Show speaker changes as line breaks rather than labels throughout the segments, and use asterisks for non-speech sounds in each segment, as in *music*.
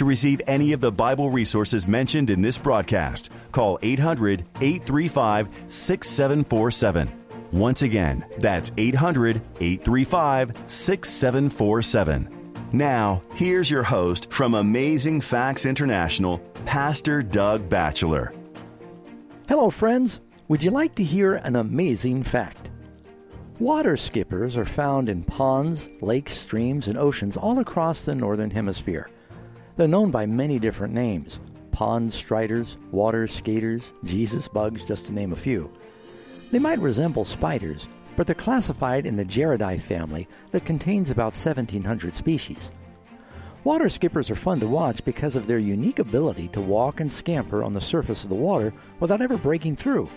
To receive any of the Bible resources mentioned in this broadcast, call 800 835 6747. Once again, that's 800 835 6747. Now, here's your host from Amazing Facts International, Pastor Doug Batchelor.
Hello, friends. Would you like to hear an amazing fact? Water skippers are found in ponds, lakes, streams, and oceans all across the Northern Hemisphere. They're known by many different names pond striders, water skaters, Jesus bugs, just to name a few. They might resemble spiders, but they're classified in the Gerardidae family that contains about 1,700 species. Water skippers are fun to watch because of their unique ability to walk and scamper on the surface of the water without ever breaking through.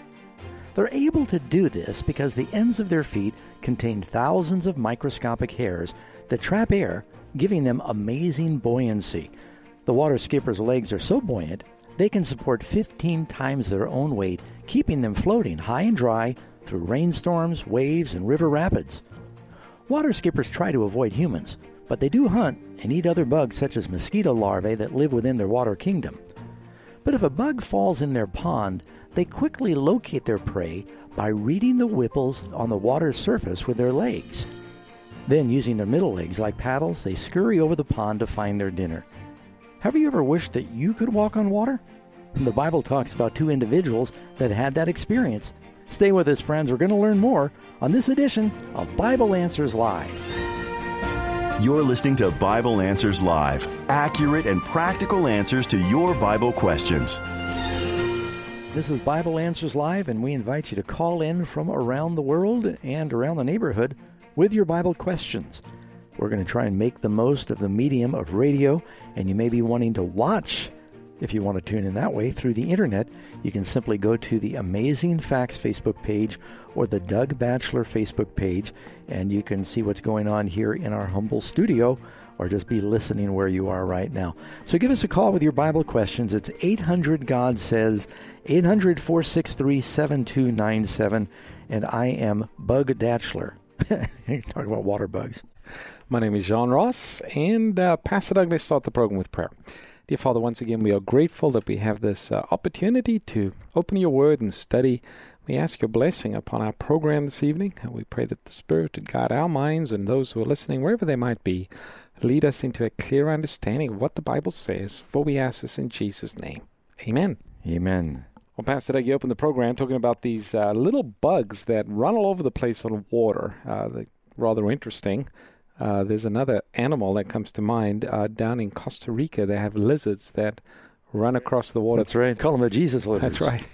They're able to do this because the ends of their feet contain thousands of microscopic hairs that trap air, giving them amazing buoyancy. The water skipper's legs are so buoyant they can support 15 times their own weight, keeping them floating high and dry through rainstorms, waves, and river rapids. Water skippers try to avoid humans, but they do hunt and eat other bugs such as mosquito larvae that live within their water kingdom. But if a bug falls in their pond, they quickly locate their prey by reading the ripples on the water's surface with their legs. Then, using their middle legs like paddles, they scurry over the pond to find their dinner. Have you ever wished that you could walk on water? The Bible talks about two individuals that had that experience. Stay with us, friends. We're going to learn more on this edition of Bible Answers Live.
You're listening to Bible Answers Live accurate and practical answers to your Bible questions.
This is Bible Answers Live, and we invite you to call in from around the world and around the neighborhood with your Bible questions. We're going to try and make the most of the medium of radio, and you may be wanting to watch. If you want to tune in that way through the internet, you can simply go to the Amazing Facts Facebook page or the Doug Batchelor Facebook page, and you can see what's going on here in our humble studio or just be listening where you are right now. So give us a call with your Bible questions. It's 800 God Says, 800 463 7297, and I am Bug Datchler. *laughs* Talking about water bugs.
My name is Jëan Ross, and uh, Pastor Doug, let's start the program with prayer. Dear Father, once again, we are grateful that we have this uh, opportunity to open your word and study. We ask your blessing upon our program this evening. And we pray that the Spirit would guide our minds and those who are listening, wherever they might be, lead us into a clear understanding of what the Bible says. For we ask this in Jesus' name. Amen.
Amen.
Well, Pastor Doug, you opened the program talking about these uh, little bugs that run all over the place on water. Uh, they're rather interesting. Uh, there's another animal that comes to mind uh, down in Costa Rica. They have lizards that run across the water.
That's right. Call them a Jesus lizard.
That's right.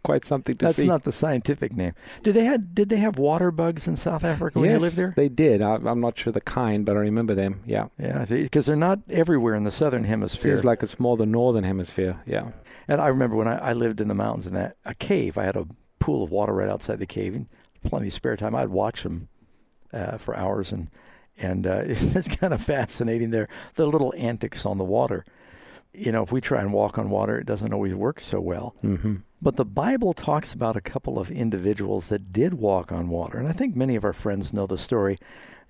*laughs* Quite something to
That's
see.
That's not the scientific name. Did they had Did they have water bugs in South Africa when
yes,
you lived there?
they did. I, am not sure the kind, but I remember them. Yeah.
Yeah, because they're not everywhere in the southern hemisphere.
Seems like it's more the northern hemisphere. Yeah.
And I remember when I, I lived in the mountains in that a cave. I had a pool of water right outside the cave, and plenty of spare time. I'd watch them uh, for hours and and uh, *laughs* it's kind of fascinating there the little antics on the water. You know if we try and walk on water it doesn't always work so well.
Mm-hmm.
but the bible talks about a couple of individuals that did walk on water. And i think many of our friends know the story.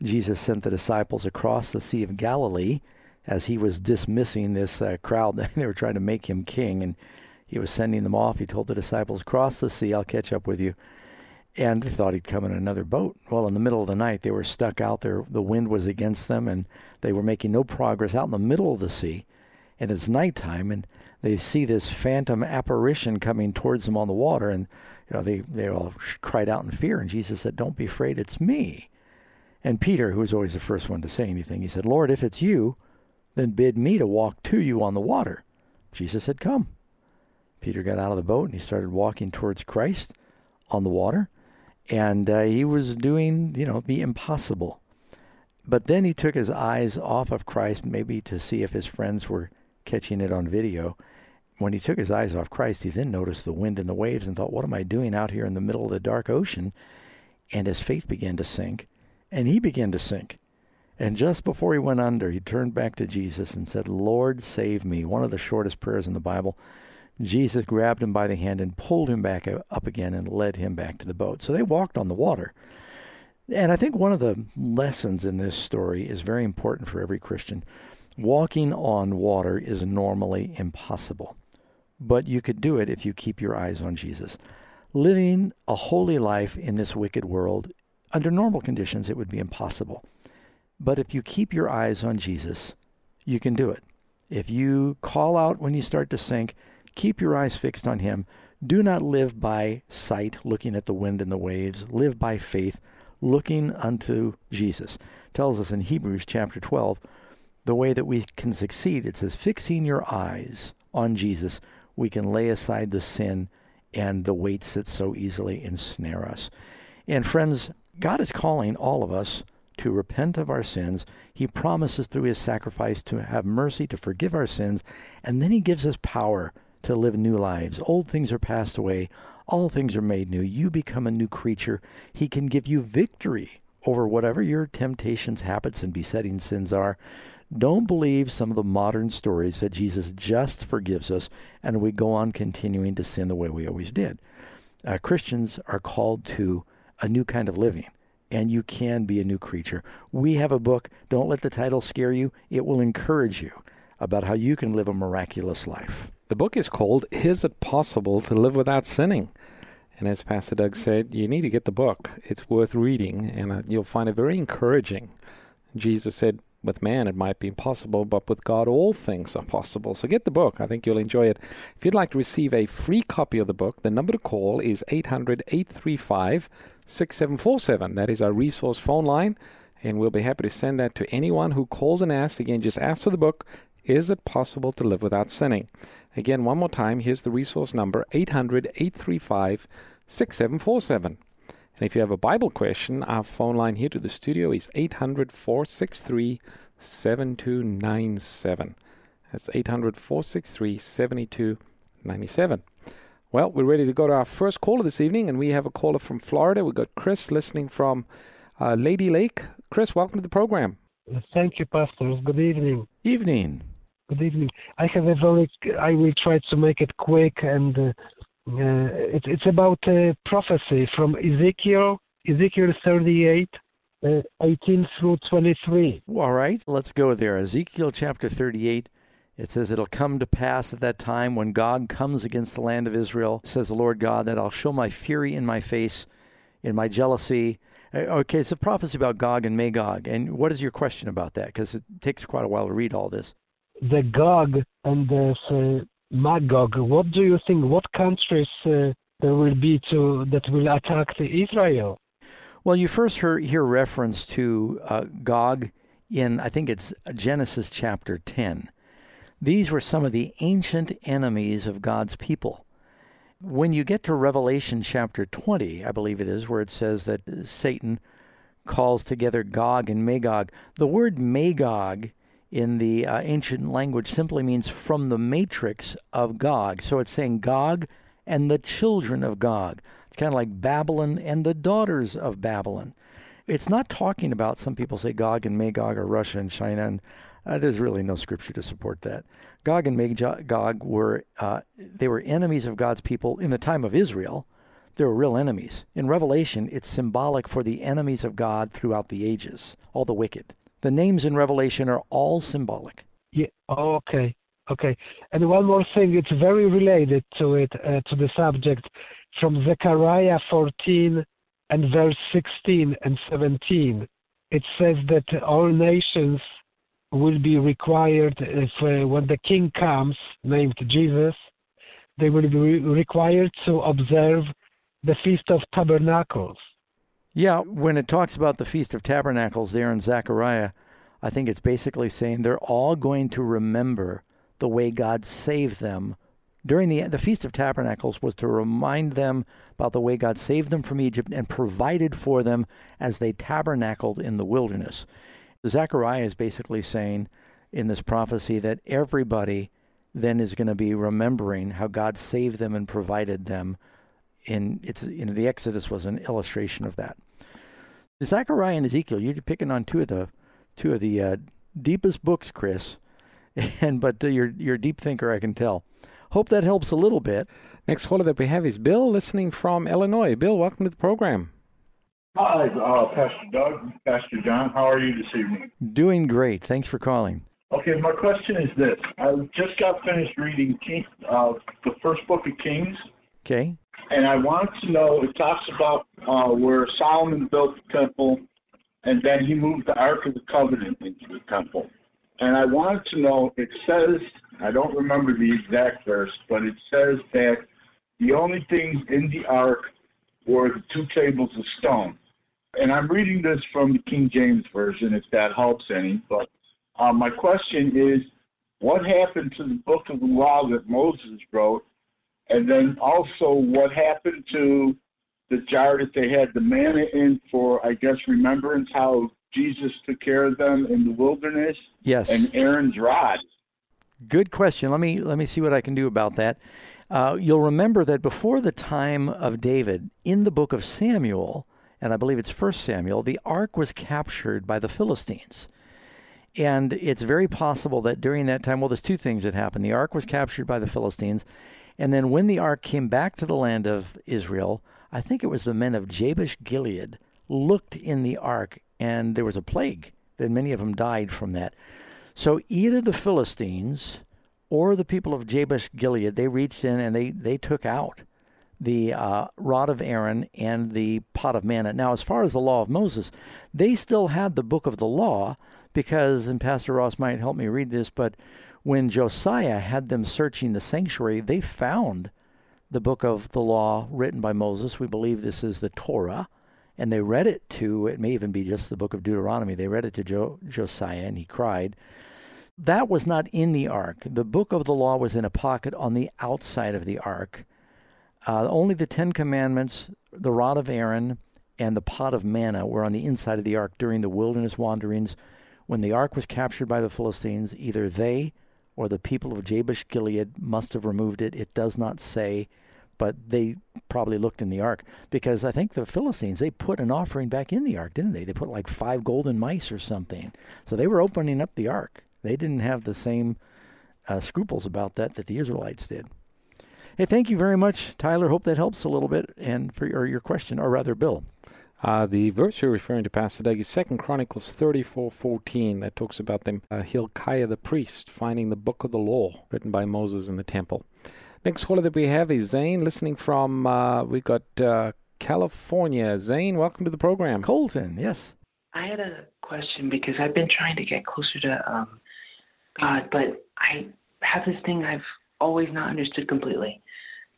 Jesus sent the disciples across the sea of galilee as he was dismissing this uh, crowd that *laughs* they were trying to make him king. And he was sending them off. He told the disciples cross the sea i'll catch up with you and they thought he'd come in another boat. Well, in the middle of the night, they were stuck out there. The wind was against them, and they were making no progress out in the middle of the sea. And it's nighttime, and they see this phantom apparition coming towards them on the water, and you know they they all cried out in fear. And Jesus said, "Don't be afraid, it's me." And Peter, who was always the first one to say anything, he said, "Lord, if it's you, then bid me to walk to you on the water." Jesus said, "Come." Peter got out of the boat and he started walking towards Christ on the water and uh, he was doing, you know, the impossible. But then he took his eyes off of Christ, maybe to see if his friends were catching it on video. when he took his eyes off Christ, he then noticed the wind and the waves and thought, What am I doing out here in the middle of the dark ocean? And his faith began to sink, and he began to sink. And just before he went under, he turned back to Jesus and said, Lord, save me. One of the shortest prayers in the Bible. Jesus grabbed him by the hand and pulled him back up again and led him back to the boat. So they walked on the water. And I think one of the lessons in this story is very important for every Christian. Walking on water is normally impossible, but you could do it if you keep your eyes on Jesus. Living a holy life in this wicked world, under normal conditions, it would be impossible. But if you keep your eyes on Jesus, you can do it. If you call out when you start to sink, keep your eyes fixed on Him. Do not live by sight, looking at the wind and the waves. Live by faith, looking unto Jesus. Tells us in Hebrews chapter 12 the way that we can succeed. It says, fixing your eyes on Jesus, we can lay aside the sin and the weights that so easily ensnare us. And friends, God is calling all of us to repent of our sins. He promises through his sacrifice to have mercy, to forgive our sins, and then he gives us power to live new lives. Old things are passed away, all things are made new. You become a new creature. He can give you victory over whatever your temptations, habits, and besetting sins are. Don't believe some of the modern stories that Jesus just forgives us and we go on continuing to sin the way we always did. Uh, Christians are called to a new kind of living and you can be a new creature. We have a book. Don't let the title scare you. It will encourage you about how you can live a miraculous life.
The book is called Is It Possible to Live Without Sinning? And as Pastor Doug said, you need to get the book. It's worth reading, and uh, you'll find it very encouraging. Jesus said, with man it might be impossible, but with God all things are possible. So get the book. I think you'll enjoy it. If you'd like to receive a free copy of the book, the number to call is 800 835 6747. That is our resource phone line, and we'll be happy to send that to anyone who calls and asks. Again, just ask for the book. Is it possible to live without sinning? Again, one more time, here's the resource number 800 835 6747. And if you have a Bible question, our phone line here to the studio is 800 463 7297. That's 800 463 7297. Well, we're ready to go to our first caller this evening, and we have a caller from Florida. We've got Chris listening from uh, Lady Lake. Chris, welcome to the program.
Thank you, pastors. Good evening.
Evening.
Good evening. I have a very. I will try to make it quick, and uh, uh, it, it's about uh, prophecy from Ezekiel, Ezekiel 38, uh, 18 through 23.
All right, let's go there. Ezekiel chapter 38. It says, It'll come to pass at that time when God comes against the land of Israel, says the Lord God, that I'll show my fury in my face, in my jealousy. Uh, okay, it's a prophecy about Gog and Magog. And what is your question about that? Because it takes quite a while to read all this.
The Gog and the uh, Magog. What do you think? What countries uh, there will be to that will attack Israel?
Well, you first hear, hear reference to uh, Gog in I think it's Genesis chapter ten. These were some of the ancient enemies of God's people. When you get to Revelation chapter 20, I believe it is, where it says that Satan calls together Gog and Magog, the word Magog in the uh, ancient language simply means from the matrix of Gog. So it's saying Gog and the children of Gog. It's kind of like Babylon and the daughters of Babylon. It's not talking about, some people say Gog and Magog are Russia and China, and uh, there's really no scripture to support that. Gog and Magog were, uh, they were enemies of God's people in the time of Israel. They were real enemies. In Revelation, it's symbolic for the enemies of God throughout the ages, all the wicked. The names in Revelation are all symbolic.
Yeah. okay. Okay. And one more thing, it's very related to it, uh, to the subject, from Zechariah 14 and verse 16 and 17. It says that all nations will be required if uh, when the king comes, named Jesus, they will be re- required to observe the Feast of Tabernacles.
Yeah, when it talks about the Feast of Tabernacles there in Zechariah, I think it's basically saying they're all going to remember the way God saved them during the the Feast of Tabernacles was to remind them about the way God saved them from Egypt and provided for them as they tabernacled in the wilderness. Zechariah is basically saying in this prophecy that everybody then is going to be remembering how God saved them and provided them. In it's the Exodus was an illustration of that. Zechariah and Ezekiel, you're picking on two of the two of the uh, deepest books, Chris, *laughs* and but uh, you're you're a deep thinker, I can tell. Hope that helps a little bit.
Next caller that we have is Bill, listening from Illinois. Bill, welcome to the program.
Hi, uh, Pastor Doug, Pastor Jëan. How are you this evening?
Doing great. Thanks for calling.
Okay, my question is this: I just got finished reading King, uh, the first book of Kings.
Okay.
And I wanted to know. It talks about uh, where Solomon built the temple, and then he moved the Ark of the Covenant into the temple. And I wanted to know. It says I don't remember the exact verse, but it says that the only things in the Ark were the two tables of stone. And I'm reading this from the King James Version, if that helps any. But uh, my question is, what happened to the book of the law that Moses wrote? And then also, what happened to the jar that they had the manna in for, I guess, remembrance, how Jesus took care of them in the wilderness?
Yes.
And Aaron's rod.
Good question. Let me let me see what I can do about that. Uh, you'll remember that before the time of David, in the book of Samuel, and I believe it's First Samuel, the ark was captured by the Philistines. And it's very possible that during that time, well, there's two things that happened. The ark was captured by the Philistines, and then when the ark came back to the land of Israel, I think it was the men of Jabesh Gilead looked in the ark, and there was a plague. That many of them died from that. So either the Philistines or the people of Jabesh Gilead, they reached in and they, they took out the uh, rod of Aaron and the pot of manna. Now, as far as the law of Moses, they still had the book of the law because, and Pastor Ross might help me read this, but when Josiah had them searching the sanctuary, they found the book of the law written by Moses. We believe this is the Torah. And they read it to, it may even be just the book of Deuteronomy. They read it to jo- Josiah and he cried. That was not in the ark. The book of the law was in a pocket on the outside of the ark. Uh, only the Ten Commandments, the rod of Aaron, and the pot of manna were on the inside of the ark during the wilderness wanderings. When the ark was captured by the Philistines, either they or the people of Jabesh Gilead must have removed it. It does not say, but they probably looked in the ark because I think the Philistines they put an offering back in the ark, didn't they? They put like five golden mice or something. So they were opening up the ark. They didn't have the same uh, scruples about that that the Israelites did. Hey, thank you very much, Tyler. Hope that helps a little bit, and for your, your question, or rather, Bill.
Uh, the verse you're referring to, Pastor Doug, is Second Chronicles thirty-four fourteen. That talks about them uh, Hilkiah the priest finding the book of the law written by Moses in the temple. Next caller that we have is Zane, listening from uh, we got uh, California. Zane, welcome to the program.
Colton, yes.
I had a question because I've been trying to get closer to um, God, but I have this thing I've always not understood completely.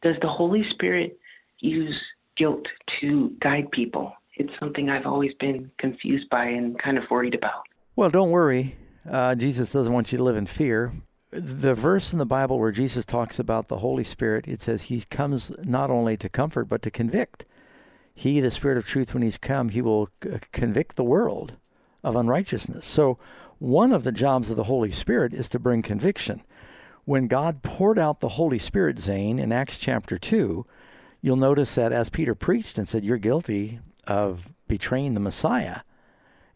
Does the Holy Spirit use guilt to guide people? It's something I've always been confused by and kind of worried about.
Well, don't worry. Uh, Jesus doesn't want you to live in fear. The verse in the Bible where Jesus talks about the Holy Spirit, it says he comes not only to comfort, but to convict. He, the Spirit of truth, when he's come, he will c- convict the world of unrighteousness. So, one of the jobs of the Holy Spirit is to bring conviction. When God poured out the Holy Spirit, Zane, in Acts chapter 2, you'll notice that as Peter preached and said, You're guilty of betraying the Messiah,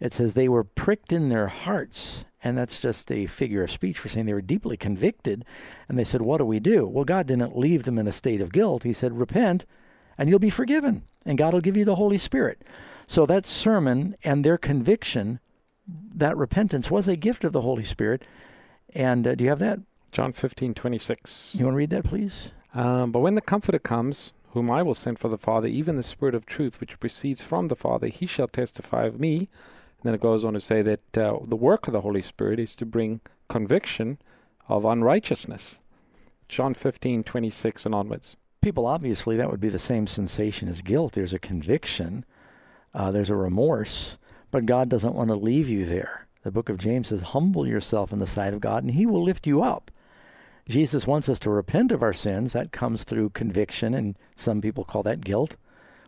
it says they were pricked in their hearts. And that's just a figure of speech for saying they were deeply convicted. And they said, What do we do? Well, God didn't leave them in a state of guilt. He said, Repent, and you'll be forgiven, and God will give you the Holy Spirit. So that sermon and their conviction that repentance was a gift of the Holy Spirit. And uh, do you have that?
John fifteen twenty six.
You want to read that, please?
Um, but when the Comforter comes, whom I will send for the Father, even the Spirit of truth, which proceeds from the Father, he shall testify of me. And then it goes on to say that uh, the work of the Holy Spirit is to bring conviction of unrighteousness. John fifteen twenty six and onwards.
People, obviously, that would be the same sensation as guilt. There's a conviction, uh, there's a remorse, but God doesn't want to leave you there. The book of James says, Humble yourself in the sight of God, and he will lift you up. Jesus wants us to repent of our sins. That comes through conviction, and some people call that guilt.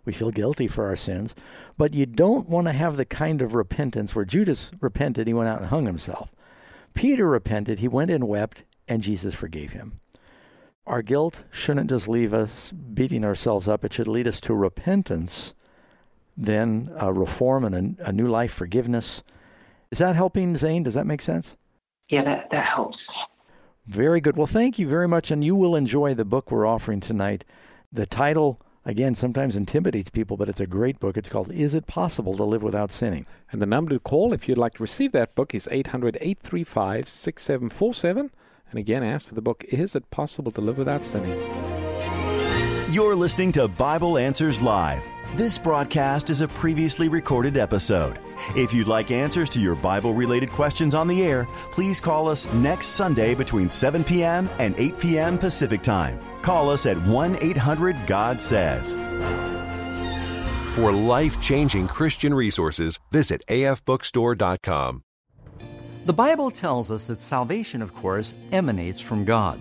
We feel guilty for our sins. But you don't want to have the kind of repentance where Judas repented, he went out and hung himself. Peter repented, he went and wept, and Jesus forgave him. Our guilt shouldn't just leave us beating ourselves up, it should lead us to repentance, then uh, reform and a, a new life, forgiveness. Is that helping, Zane? Does that make sense?
Yeah, that, that helps.
Very good. Well, thank you very much, and you will enjoy the book we're offering tonight. The title, again, sometimes intimidates people, but it's a great book. It's called Is It Possible to Live Without Sinning?
And the number to call if you'd like to receive that book is 800 835 6747. And again, ask for the book Is It Possible to Live Without Sinning?
You're listening to Bible Answers Live. This broadcast is a previously recorded episode. If you'd like answers to your Bible related questions on the air, please call us next Sunday between 7 p.m. and 8 p.m. Pacific Time. Call us at 1 800 God Says.
For life changing Christian resources, visit afbookstore.com.
The Bible tells us that salvation, of course, emanates from God.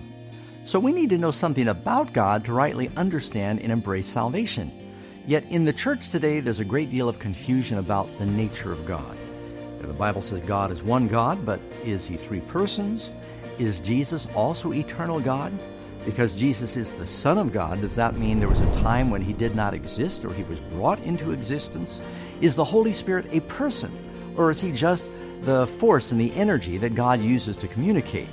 So we need to know something about God to rightly understand and embrace salvation. Yet in the church today, there's a great deal of confusion about the nature of God. The Bible says God is one God, but is he three persons? Is Jesus also eternal God? Because Jesus is the Son of God, does that mean there was a time when he did not exist or he was brought into existence? Is the Holy Spirit a person, or is he just the force and the energy that God uses to communicate?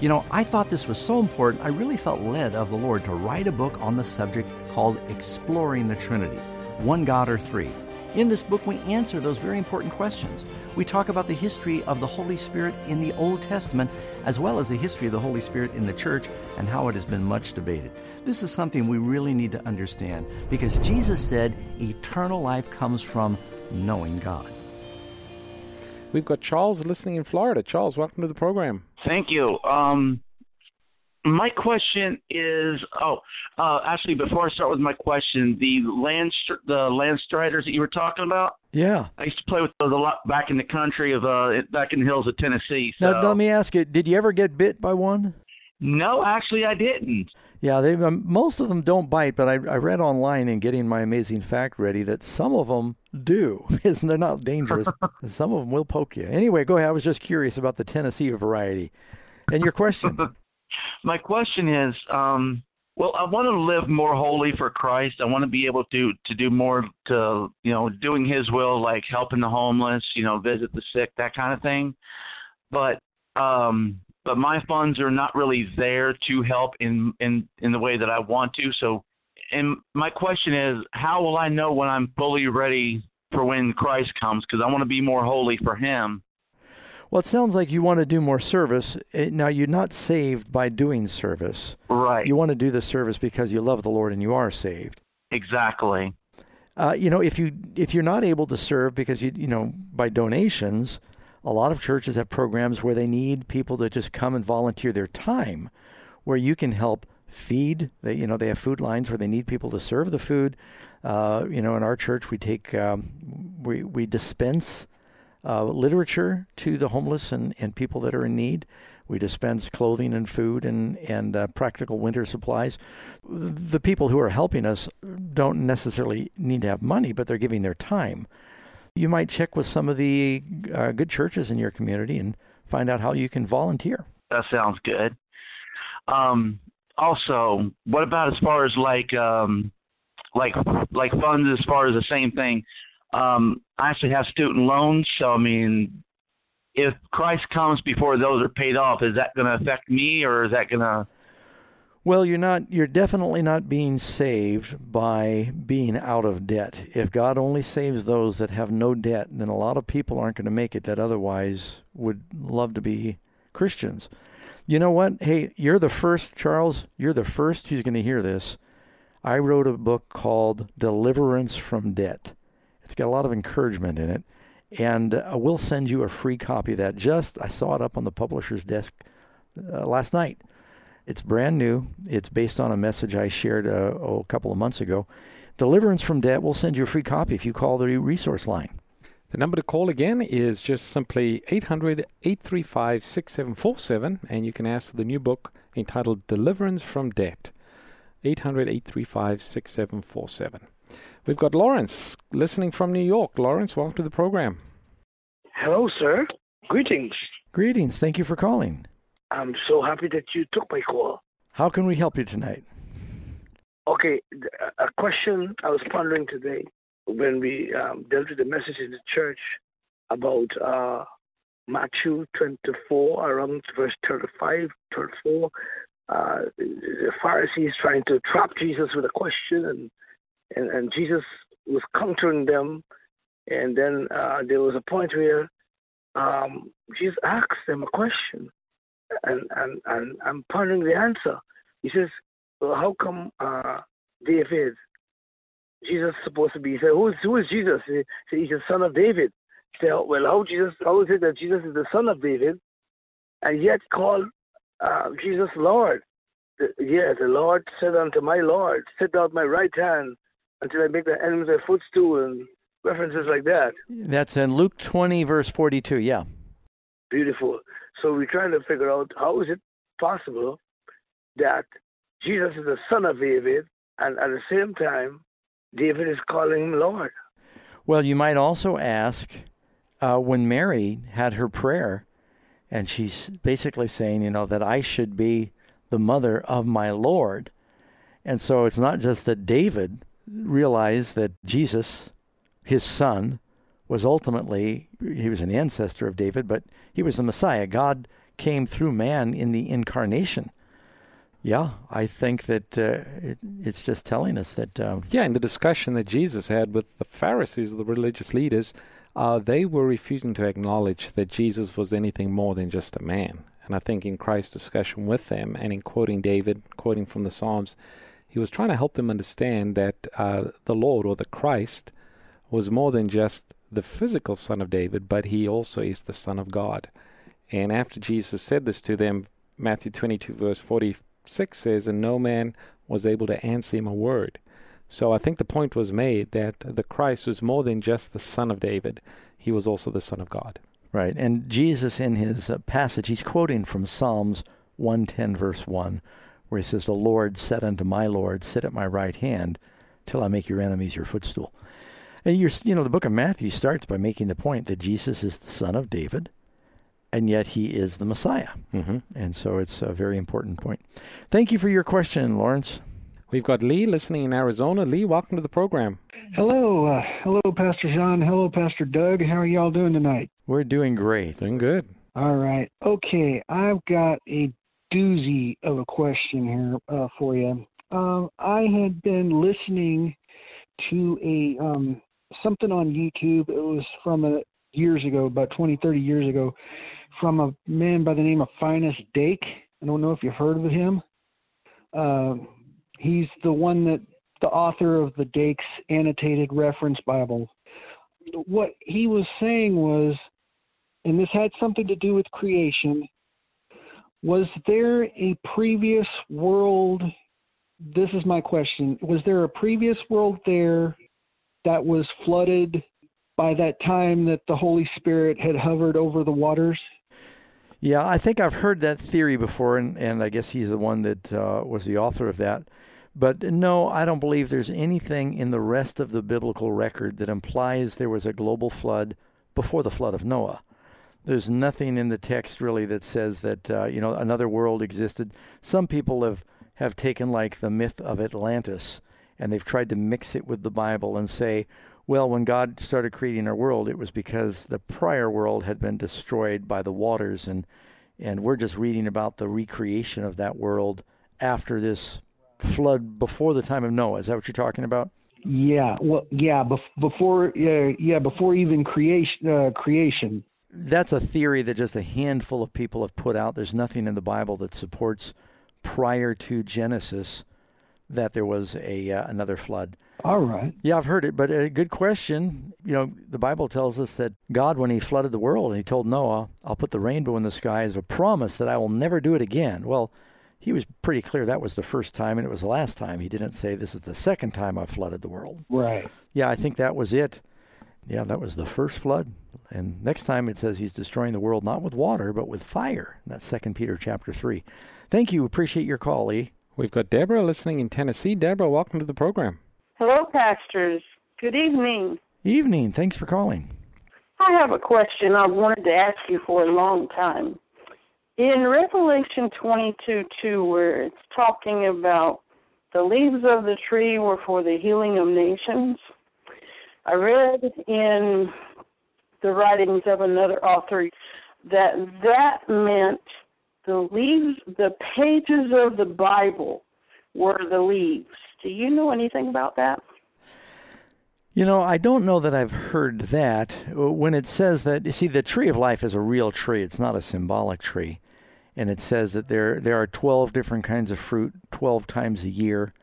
You know, I thought this was so important, I really felt led of the Lord to write a book on the subject called Exploring the Trinity One God or Three. In this book, we answer those very important questions. We talk about the history of the Holy Spirit in the Old Testament, as well as the history of the Holy Spirit in the church and how it has been much debated. This is something we really need to understand because Jesus said eternal life comes from knowing God.
We've got Charles listening in Florida. Charles, welcome to the program.
Thank you. Um, my question is, oh, uh, actually, before I start with my question, the land the land striders that you were talking about.
Yeah,
I used to play with those a lot back in the country of uh, back in the hills of Tennessee.
So. Now, let me ask you: Did you ever get bit by one?
No, actually, I didn't.
Yeah, they um, most of them don't bite, but I, I read online in getting my amazing fact ready that some of them do. *laughs* they're not dangerous. *laughs* some of them will poke you. Anyway, go ahead. I was just curious about the Tennessee variety. And your question? *laughs*
my question is, um, well, I want to live more holy for Christ. I want to be able to to do more to you know doing His will, like helping the homeless, you know, visit the sick, that kind of thing. But um, but my funds are not really there to help in in in the way that I want to. So, and my question is, how will I know when I'm fully ready for when Christ comes? Because I want to be more holy for Him.
Well, it sounds like you want to do more service. Eh, now, you're not saved by doing service.
Right.
You want to do the service because you love the Lord and you are saved.
Exactly.
Uh, you know, if you if you're not able to serve because you you know by donations, a lot of churches have programs where they need people to just come and volunteer their time, where you can help feed. They, you know, they have food lines where they need people to serve the food. Uh, you know, in our church, we take um, we we dispense uh, literature to the homeless and, and people that are in need. We dispense clothing and food and, and uh, practical winter supplies. The people who are helping us don't necessarily need to have money, but they're giving their time. You might check with some of the uh, good churches in your community and find out how you can volunteer.
That sounds good. Um, also, what about as far as like um, like like funds as far as the same thing? Um, I actually have student loans, so I mean, if Christ comes before those are paid off, is that going to affect me, or is that going to?
Well, you're not. You're definitely not being saved by being out of debt. If God only saves those that have no debt, then a lot of people aren't going to make it that otherwise would love to be Christians. You know what? Hey, you're the first, Charles. You're the first who's going to hear this. I wrote a book called Deliverance from Debt. It's got a lot of encouragement in it. And uh, we'll send you a free copy of that. Just, I saw it up on the publisher's desk uh, last night. It's brand new. It's based on a message I shared uh, oh, a couple of months ago. Deliverance from Debt, we'll send you a free copy if you call the resource line.
The number to call again is just simply 800 835 6747, and you can ask for the new book entitled Deliverance from Debt. 800 835 6747. We've got Lawrence listening from New York. Lawrence, welcome to the program.
Hello, sir. Greetings.
Greetings. Thank you for calling.
I'm so happy that you took my call.
How can we help you tonight?
Okay, a question I was pondering today when we um, dealt with the message in the church about uh, Matthew 24, around verse 35, 34. Uh, the Pharisees trying to trap Jesus with a question, and, and, and Jesus was countering them. And then uh, there was a point where um, Jesus asked them a question, and, and, and I'm pondering the answer. He says, well, how come uh, David, Jesus is supposed to be, he said, who is, who is Jesus? He said, he's the son of David. He said, well, how, Jesus, how is it that Jesus is the son of David and yet called uh, Jesus Lord? The, yeah, the Lord said unto my Lord, sit down my right hand until I make the enemies a footstool and references like that.
That's in Luke 20, verse 42, yeah.
Beautiful. So we're trying to figure out how is it possible that Jesus is the son of David, and at the same time, David is calling him Lord.
Well, you might also ask uh, when Mary had her prayer, and she's basically saying, you know, that I should be the mother of my Lord. And so it's not just that David realized that Jesus, his son, was ultimately, he was an ancestor of David, but he was the Messiah. God came through man in the incarnation. Yeah, I think that uh, it, it's just telling us that. Um,
yeah, in the discussion that Jesus had with the Pharisees, the religious leaders, uh, they were refusing to acknowledge that Jesus was anything more than just a man. And I think in Christ's discussion with them and in quoting David, quoting from the Psalms, he was trying to help them understand that uh, the Lord or the Christ was more than just the physical son of David, but he also is the Son of God. And after Jesus said this to them, Matthew 22, verse 46 says, And no man was able to answer him a word. So I think the point was made that the Christ was more than just the Son of David, he was also the Son of God.
Right. And Jesus, in his uh, passage, he's quoting from Psalms 110, verse 1, where he says, The Lord said unto my Lord, Sit at my right hand till I make your enemies your footstool. And you're, you know, the book of Matthew starts by making the point that Jesus is the son of David, and yet he is the Messiah.
Mm-hmm.
And so it's a very important point. Thank you for your question, Lawrence.
We've got Lee listening in Arizona. Lee, welcome to the program.
Hello. Uh, hello, Pastor Jëan. Hello, Pastor Doug. How are y'all doing tonight?
We're doing great.
Doing good.
All right. Okay. I've got a doozy of a question here uh, for you. Um, I had been listening to a um, something on YouTube. It was from a, years ago, about 20, 30 years ago, from a man by the name of Finis Dake. I don't know if you've heard of him. Uh, he's the one that the author of the Dake's Annotated Reference Bible. What he was saying was, and this had something to do with creation, was there a previous world? This is my question. Was there a previous world there that was flooded by that time that the Holy Spirit had hovered over the waters?
Yeah, I think I've heard that theory before, and, and I guess he's the one that uh, was the author of that. But no, I don't believe there's anything in the rest of the biblical record that implies there was a global flood before the flood of Noah. There's nothing in the text really that says that uh, you know another world existed. Some people have have taken like the myth of Atlantis and they've tried to mix it with the Bible and say, well, when God started creating our world, it was because the prior world had been destroyed by the waters, and and we're just reading about the recreation of that world after this flood before the time of Noah. Is that what you're talking about?
Yeah. Well, yeah. Bef- before, uh, yeah, before even creation. Uh, creation.
That's a theory that just a handful of people have put out. There's nothing in the Bible that supports prior to Genesis that there was a uh, another flood.
All right.
Yeah, I've heard it, but a good question. You know, the Bible tells us that God, when He flooded the world, and He told Noah, "I'll put the rainbow in the sky as a promise that I will never do it again." Well, He was pretty clear that was the first time, and it was the last time. He didn't say this is the second time I flooded the world.
Right.
Yeah, I think that was it. Yeah, that was the first flood. And next time it says He's destroying the world not with water but with fire. That's Second Peter chapter three. Thank you. Appreciate your call, Lee.
We've got Deborah listening in Tennessee. Deborah, welcome to the program.
Hello, pastors. Good evening.
Evening. Thanks for calling.
I have a question I've wanted to ask you for a long time. In Revelation 22 2, where it's talking about the leaves of the tree were for the healing of nations, I read in the writings of another author that that meant the leaves, the pages of the Bible were the leaves. Do you know anything about that?
You know, I don't know that I've heard that. When it says that, you see, the tree of life is a real tree, it's not a symbolic tree. And it says that there, there are 12 different kinds of fruit 12 times a year,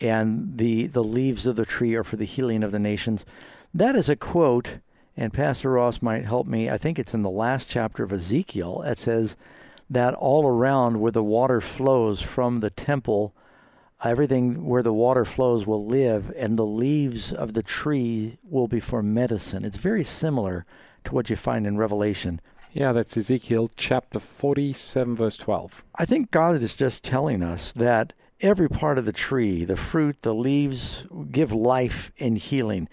and the, the leaves of the tree are for the healing of the nations. That is a quote, and Pastor Ross might help me. I think it's in the last chapter of Ezekiel. It says that all around where the water flows from the temple, everything where the water flows will live, and the leaves of the tree will be for medicine. It's very similar to what you find in Revelation.
Yeah, that's Ezekiel chapter 47, verse 12.
I think God is just telling us that every part of the tree, the fruit, the leaves, give life and healing.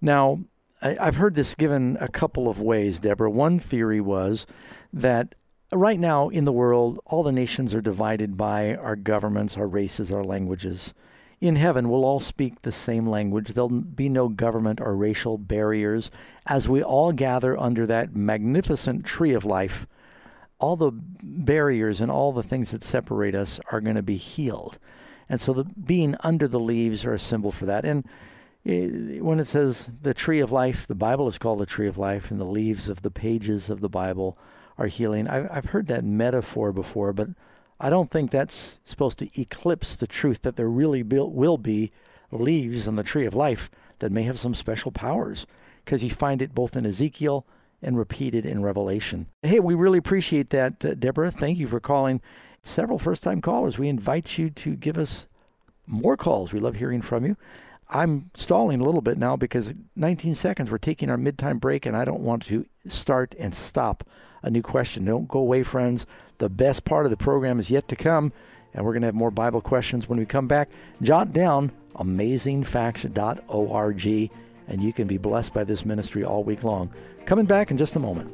Now, I've heard this given a couple of ways, Deborah. One theory was that right now in the world, all the nations are divided by our governments, our races, our languages. In heaven, we'll all speak the same language. There'll be no government or racial barriers. As we all gather under that magnificent tree of life, all the barriers and all the things that separate us are going to be healed. And so, the being under the leaves are a symbol for that. And when it says the tree of life, the Bible is called the tree of life, and the leaves of the pages of the Bible are healing. I've heard that metaphor before, but I don't think that's supposed to eclipse the truth that there really will be leaves on the tree of life that may have some special powers, because you find it both in Ezekiel and repeated in Revelation. Hey, we really appreciate that, uh, Deborah. Thank you for calling. Several first time callers. We invite you to give us more calls. We love hearing from you. I'm stalling a little bit now because 19 seconds, we're taking our mid-time break, and I don't want to start and stop a new question. Don't go away, friends. The best part of the program is yet to come, and we're going to have more Bible questions when we come back. Jot down amazingfacts.org, and you can be blessed by this ministry all week long. Coming back in just a moment.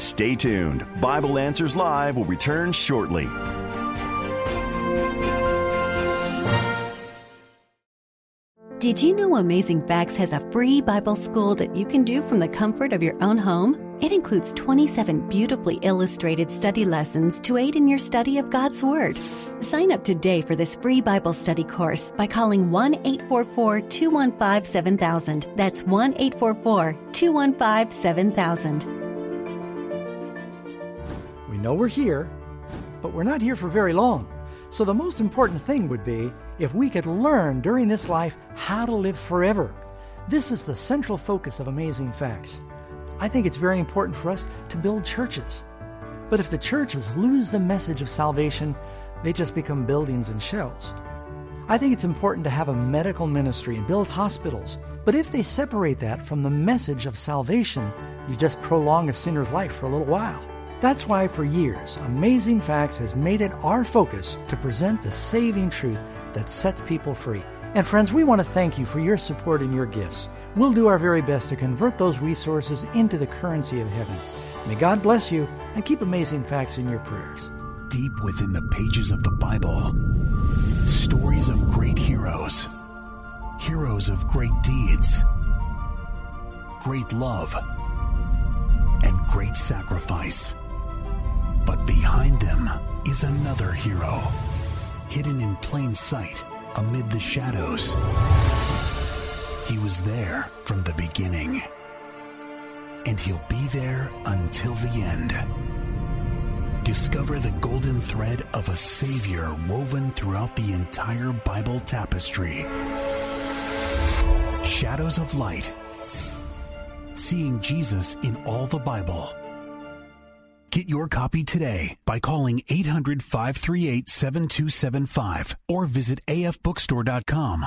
Stay tuned. Bible Answers Live will return shortly.
Did you know Amazing Facts has a free Bible school that you can do from the comfort of your own home? It includes 27 beautifully illustrated study lessons to aid in your study of God's Word. Sign up today for this free Bible study course by calling 1 844 215 7000. That's 1 844 215 7000.
We know we're here, but we're not here for very long. So the most important thing would be if we could learn during this life how to live forever. This is the central focus of Amazing Facts. I think it's very important for us to build churches. But if the churches lose the message of salvation, they just become buildings and shells. I think it's important to have a medical ministry and build hospitals. But if they separate that from the message of salvation, you just prolong a sinner's life for a little while. That's why for years, Amazing Facts has made it our focus to present the saving truth that sets people free. And friends, we want to thank you for your support and your gifts. We'll do our very best to convert those resources into the currency of heaven. May God bless you and keep amazing facts in your prayers.
Deep within the pages of the Bible, stories of great heroes, heroes of great deeds, great love, and great sacrifice. But behind them is another hero hidden in plain sight amid the shadows. He was there from the beginning, and he'll be there until the end. Discover the golden thread of a Savior woven throughout the entire Bible tapestry. Shadows of Light. Seeing Jesus in all the Bible. Get your copy today by calling 800 538 7275 or visit afbookstore.com.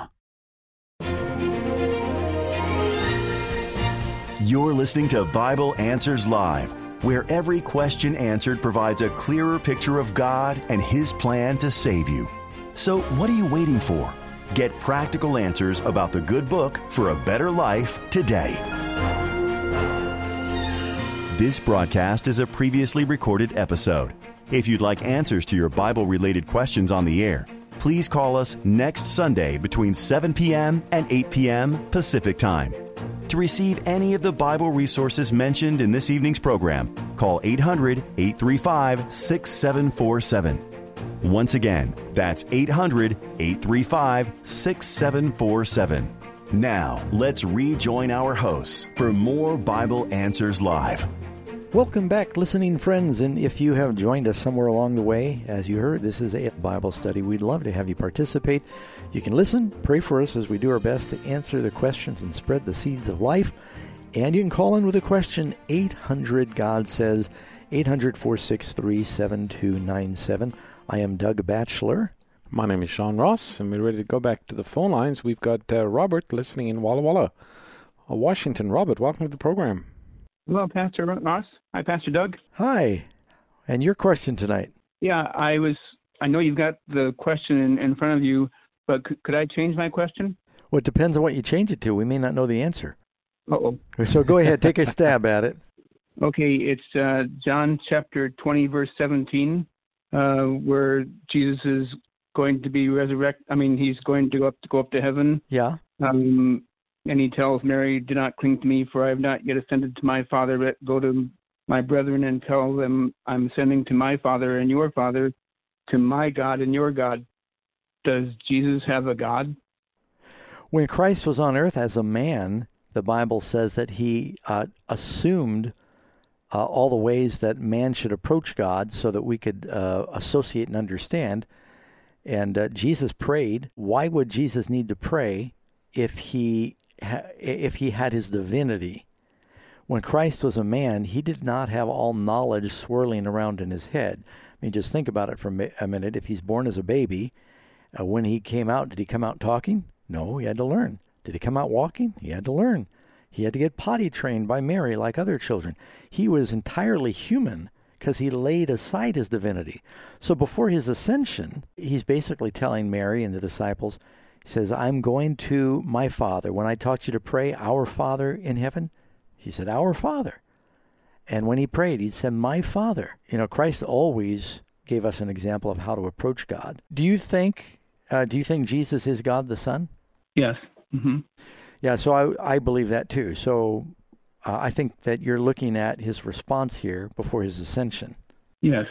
You're listening to Bible Answers Live, where every question answered provides a clearer picture of God and His plan to save you. So, what are you waiting for? Get practical answers about the good book for a better life today. This broadcast is a previously recorded episode. If you'd like answers to your Bible related questions on the air, please call us next Sunday between 7 p.m. and 8 p.m. Pacific Time. To receive any of the Bible resources mentioned in this evening's program, call 800 835 6747. Once again, that's 800 835 6747. Now, let's rejoin our hosts for more Bible Answers Live.
Welcome back, listening friends. And if you have joined us somewhere along the way, as you heard, this is a Bible study. We'd love to have you participate. You can listen, pray for us as we do our best to answer the questions and spread the seeds of life. And you can call in with a question 800 God Says, 800 463 7297. I am Doug Batchelor.
My name is Jëan Ross, and we're ready to go back to the phone lines. We've got uh, Robert listening in Walla Walla, uh, Washington. Robert, welcome to the program.
Hello, Pastor Ross. Hi, Pastor Doug.
Hi. And your question tonight?
Yeah, I was. I know you've got the question in, in front of you, but c- could I change my question?
Well, it depends on what you change it to. We may not know the answer.
oh.
So go ahead, take a stab at it. *laughs*
Okay, it's uh, John chapter 20, verse 17, uh, where Jesus is going to be resurrected. I mean, he's going to go up to go up to heaven.
Yeah.
Um, and he tells Mary, "Do not cling to me, for I have not yet ascended to my Father. But go to my brethren and tell them I'm sending to my Father and your Father, to my God and your God." Does Jesus have a God?
When Christ was on earth as a man, the Bible says that he uh, assumed uh, all the ways that man should approach God so that we could uh, associate and understand. And uh, Jesus prayed. Why would Jesus need to pray if he ha- if he had his divinity? When Christ was a man, he did not have all knowledge swirling around in his head. I mean, just think about it for a minute. If he's born as a baby, uh, when he came out, did he come out talking? No, he had to learn. Did he come out walking? He had to learn. He had to get potty trained by Mary like other children. He was entirely human because he laid aside his divinity. So before his ascension, he's basically telling Mary and the disciples, he says, I'm going to my Father. When I taught you to pray, Our Father in heaven, he said, Our Father. And when he prayed, he said, My Father. You know, Christ always gave us an example of how to approach God. Do you think, uh, do you think Jesus is God the Son?
Yes. Mm-hmm.
Yeah, so I, I believe that too. So uh, I think that you're looking at his response here before his ascension.
Yes.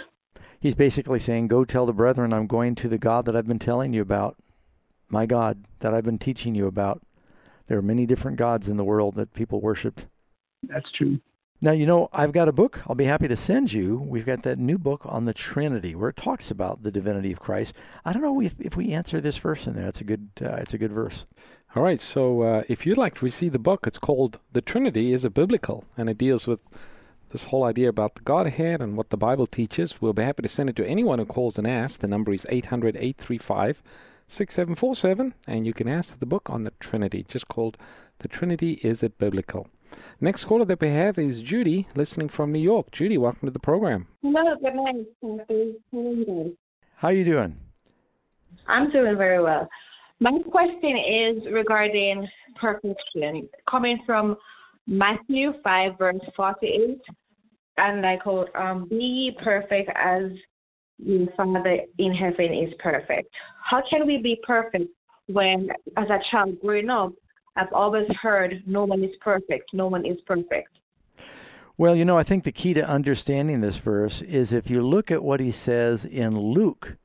He's basically saying, Go tell the brethren I'm going to the God that I've been telling you about, my God that I've been teaching you about. There are many different gods in the world that people worshiped.
That's true.
Now, you know, I've got a book I'll be happy to send you. We've got that new book on the Trinity where it talks about the divinity of Christ. I don't know if, if we answer this verse in there. It's a good, uh, it's a good verse.
All right, so uh, if you'd like to receive the book, it's called The Trinity is a Biblical, and it deals with this whole idea about the Godhead and what the Bible teaches. We'll be happy to send it to anyone who calls and asks. The number is 800 835 6747, and you can ask for the book on the Trinity, just called The Trinity is it Biblical. Next caller that we have is Judy, listening from New York. Judy, welcome to the program.
Hello, good night. How are you doing?
How you doing?
I'm doing very well. My question is regarding perfection, coming from Matthew 5, verse 48. And I quote, um, Be perfect as your Father in heaven is perfect. How can we be perfect when, as a child growing up, I've always heard no one is perfect, no one is perfect?
Well, you know, I think the key to understanding this verse is if you look at what he says in Luke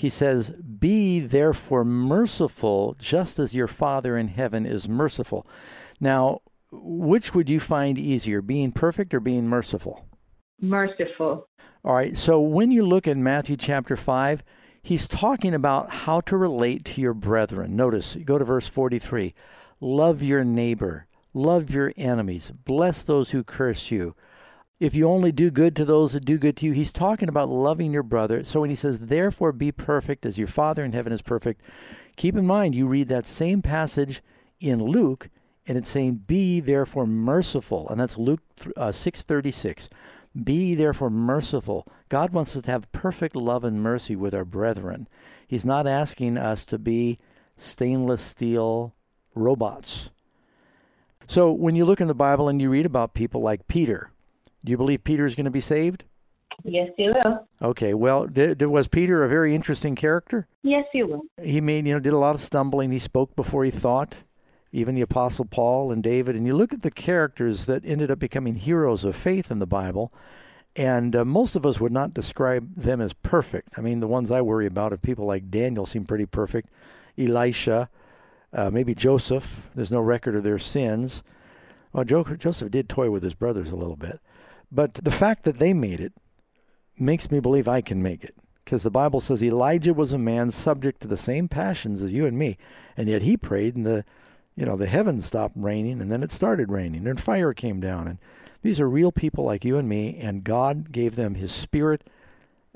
he says, Be therefore merciful, just as your Father in heaven is merciful. Now, which would you find easier, being perfect or being merciful?
Merciful.
All right, so when you look at Matthew chapter 5, he's talking about how to relate to your brethren. Notice, go to verse 43 Love your neighbor, love your enemies, bless those who curse you if you only do good to those that do good to you, he's talking about loving your brother. So when he says, therefore be perfect as your Father in heaven is perfect, keep in mind you read that same passage in Luke, and it's saying, be therefore merciful. And that's Luke uh, 636. Be therefore merciful. God wants us to have perfect love and mercy with our brethren. He's not asking us to be stainless steel robots. So when you look in the Bible and you read about people like Peter, Do you believe Peter is going to be saved?
Yes, you will.
Okay. Well, did, did- was Peter a very interesting character?
Yes, you will.
He made, you know, did a lot of stumbling. He spoke before he thought. Even the Apostle Paul and David. And you look at the characters that ended up becoming heroes of faith in the Bible, and uh, most of us would not describe them as perfect. I mean, the ones I worry about are people like Daniel seem pretty perfect, Elisha, uh, maybe Joseph. There's no record of their sins. Well, Joseph did toy with his brothers a little bit. But the fact that they made it makes me believe I can make it. Because the Bible says Elijah was a man subject to the same passions as you and me, and yet he prayed, and the, you know, the heavens stopped raining, and then it started raining, and fire came down, and these are real people like you and me, and God gave them His Spirit,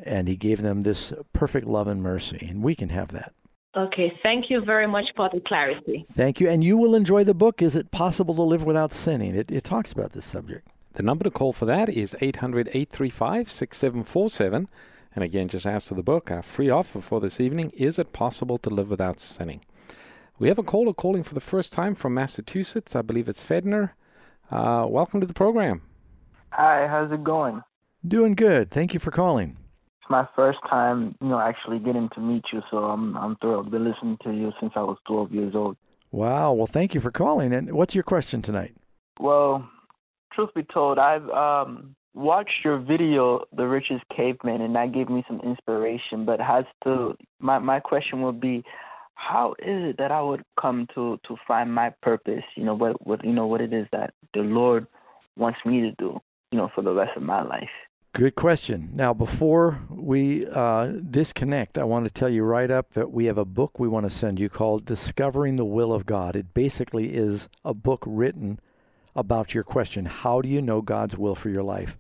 and He gave them this perfect love and mercy, and we can have that.
Okay, thank you very much for the clarity.
Thank you, and you will enjoy the book. Is it possible to live without sinning? It, it talks about this subject.
The number to call for that is 800 835 6747. And again, just ask for the book. Our free offer for this evening Is It Possible to Live Without Sinning? We have a caller calling for the first time from Massachusetts. I believe it's Fedner. Uh, welcome to the program.
Hi, how's it going?
Doing good. Thank you for calling.
It's my first time, you know, actually getting to meet you, so I'm I'm thrilled. I've been listening to you since I was 12 years old.
Wow. Well, thank you for calling. And what's your question tonight?
Well, truth be told, I've um watched your video, The Richest Caveman, and that gave me some inspiration. But has to my my question would be, how is it that I would come to to find my purpose? You know what what you know what it is that the Lord wants me to do. You know for the rest of my life.
Good question. Now, before we uh, disconnect, I want to tell you right up that we have a book we want to send you called Discovering the Will of God. It basically is a book written about your question How do you know God's will for your life?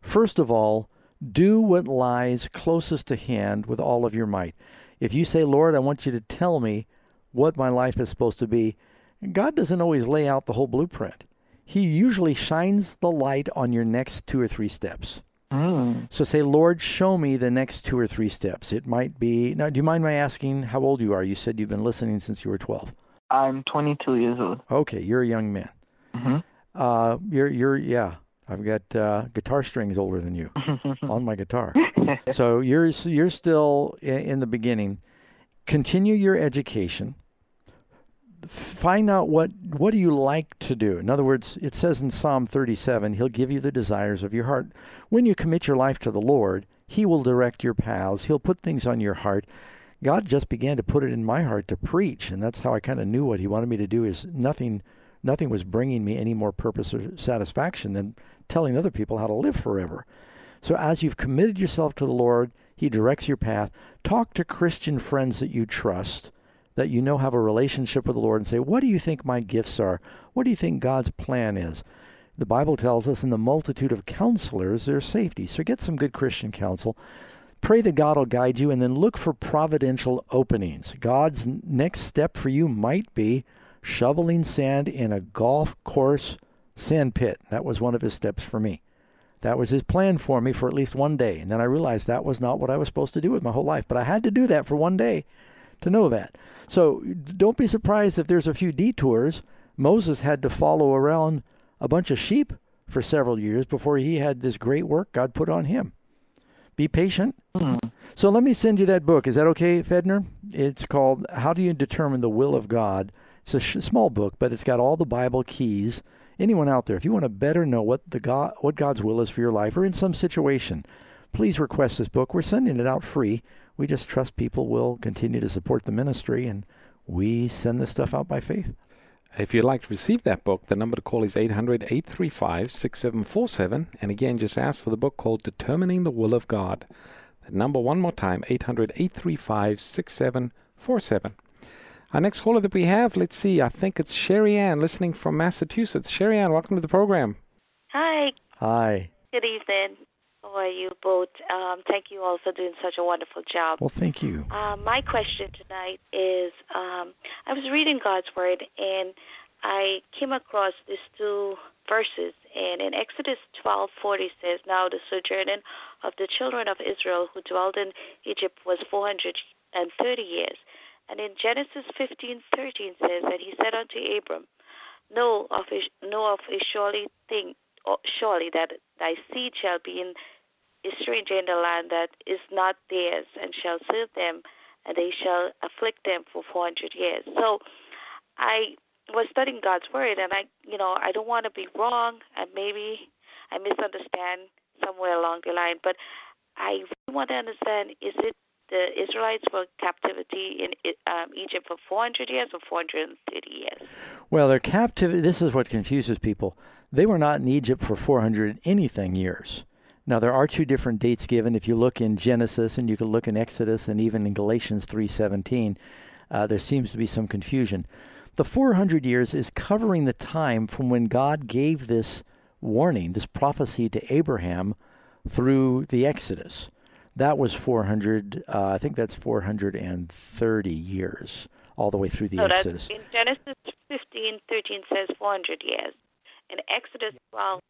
First of all, do what lies closest to hand with all of your might. If you say, Lord, I want you to tell me what my life is supposed to be, God doesn't always lay out the whole blueprint. He usually shines the light on your next two or three steps. So say, Lord, show me the next two or three steps. It might be. Now, do you mind my asking how old you are? You said you've been listening since you were 12.
I'm 22 years old.
Okay, you're a young man.
hmm
Uh, you're, you're, yeah. I've got uh, guitar strings older than you *laughs* on my guitar. so you're you're still in the beginning. Continue your education. Find out what what do you like to do. In other words, it says in Psalm 37, He'll give you the desires of your heart. When you commit your life to the Lord, He will direct your paths. He'll put things on your heart. God just began to put it in my heart to preach, and that's how I kind of knew what He wanted me to do. Is nothing nothing was bringing me any more purpose or satisfaction than telling other people how to live forever. So as you've committed yourself to the Lord, He directs your path. Talk to Christian friends that you trust, that you know have a relationship with the Lord, and say, What do you think my gifts are? What do you think God's plan is? The Bible tells us in the multitude of counselors there's safety. So get some good Christian counsel. Pray that God will guide you, and then look for providential openings. God's next step for you might be shoveling sand in a golf course sand pit. That was one of his steps for me. That was his plan for me for at least one day. And then I realized that was not what I was supposed to do with my whole life. But I had to do that for one day to know that. So don't be surprised if there's a few detours. Moses had to follow around a bunch of sheep for several years before he had this great work God put on him. Be patient. Hmm. So let me send you that book. Is that okay, Fedner? It's called How Do You Determine the Will of God? It's a sh- small book, but it's got all the Bible keys. Anyone out there, if you want to better know what the God, what God's will is for your life or in some situation, please request this book. We're sending it out free. We just trust people will continue to support the ministry, and we send this stuff out by faith.
If you'd like to receive that book, the number to call is 800 835 6747. And again, just ask for the book called Determining the Will of God. The number one more time 800 835 6747. Our next caller that we have, let's see, I think it's Sherry Ann listening from Massachusetts. Sherry Ann, welcome to the program.
Hi,
Hi.
good evening. How are you both? Um, thank you all for doing such a wonderful job.
Well, thank you.
Um, my question tonight is um, I was reading God's Word and I came across these two verses. And in Exodus 12:40 says, Now the sojourning of the children of Israel who dwelled in Egypt was 430 years. And in Genesis 15:13 says that he said unto Abram, Know of a, know of a surely thing surely that thy seed shall be in a stranger in the land that is not theirs, and shall serve them, and they shall afflict them for four hundred years. So, I was studying God's word, and I, you know, I don't want to be wrong, and maybe I misunderstand somewhere along the line, but I really want to understand: is it the Israelites were captivity in um, Egypt for 400 years or 430 years?
Well, their captivity. This is what confuses people. They were not in Egypt for 400 anything years. Now there are two different dates given. If you look in Genesis and you can look in Exodus and even in Galatians 3:17, uh, there seems to be some confusion. The 400 years is covering the time from when God gave this warning, this prophecy to Abraham through the Exodus. That was 400. Uh, I think that's 430 years, all the way through the
so
Exodus.
in Genesis 15, 13 says 400 years. In Exodus 12,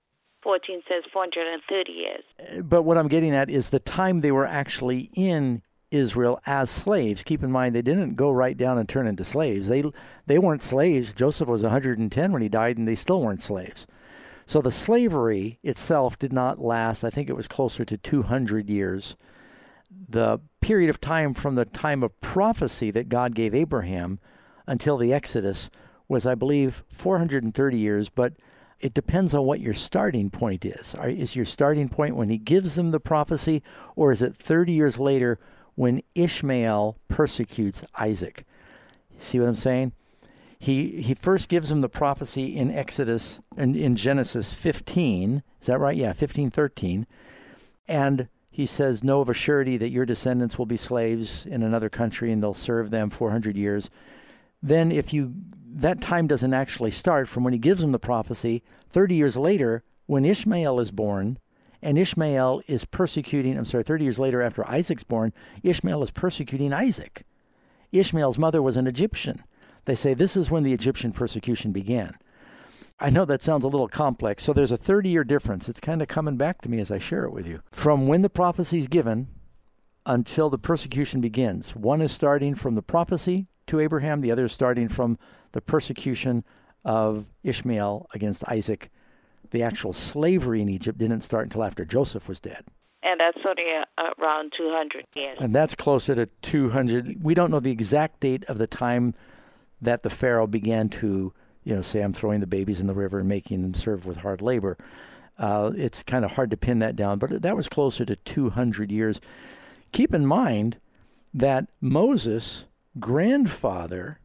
14 says 430 years.
Uh, but what I'm getting at is the time they were actually in Israel as slaves. Keep in mind they didn't go right down and turn into slaves. They they weren't slaves. Joseph was 110 when he died, and they still weren't slaves. So the slavery itself did not last. I think it was closer to 200 years. The period of time from the time of prophecy that God gave Abraham until the Exodus was, I believe, 430 years. But it depends on what your starting point is. Is your starting point when he gives them the prophecy, or is it 30 years later when Ishmael persecutes Isaac? See what I'm saying? He he first gives them the prophecy in Exodus and in, in Genesis 15. Is that right? Yeah, 15, 13. And he says, Know of a surety that your descendants will be slaves in another country and they'll serve them 400 years. Then, if you that time doesn't actually start from when he gives him the prophecy. 30 years later, when Ishmael is born, and Ishmael is persecuting, I'm sorry, 30 years later after Isaac's born, Ishmael is persecuting Isaac. Ishmael's mother was an Egyptian. They say this is when the Egyptian persecution began. I know that sounds a little complex, so there's a 30 year difference. It's kind of coming back to me as I share it with you. From when the prophecy is given until the persecution begins, one is starting from the prophecy to Abraham, the other is starting from the persecution of Ishmael against Isaac. The actual slavery in Egypt didn't start until after Joseph was dead.
And that's only uh, around 200 years.
And that's closer to 200. We don't know the exact date of the time that the Pharaoh began to, you know, say, I'm throwing the babies in the river and making them serve with hard labor. Uh, it's kind of hard to pin that down, but that was closer to 200 years. Keep in mind that Moses' grandfather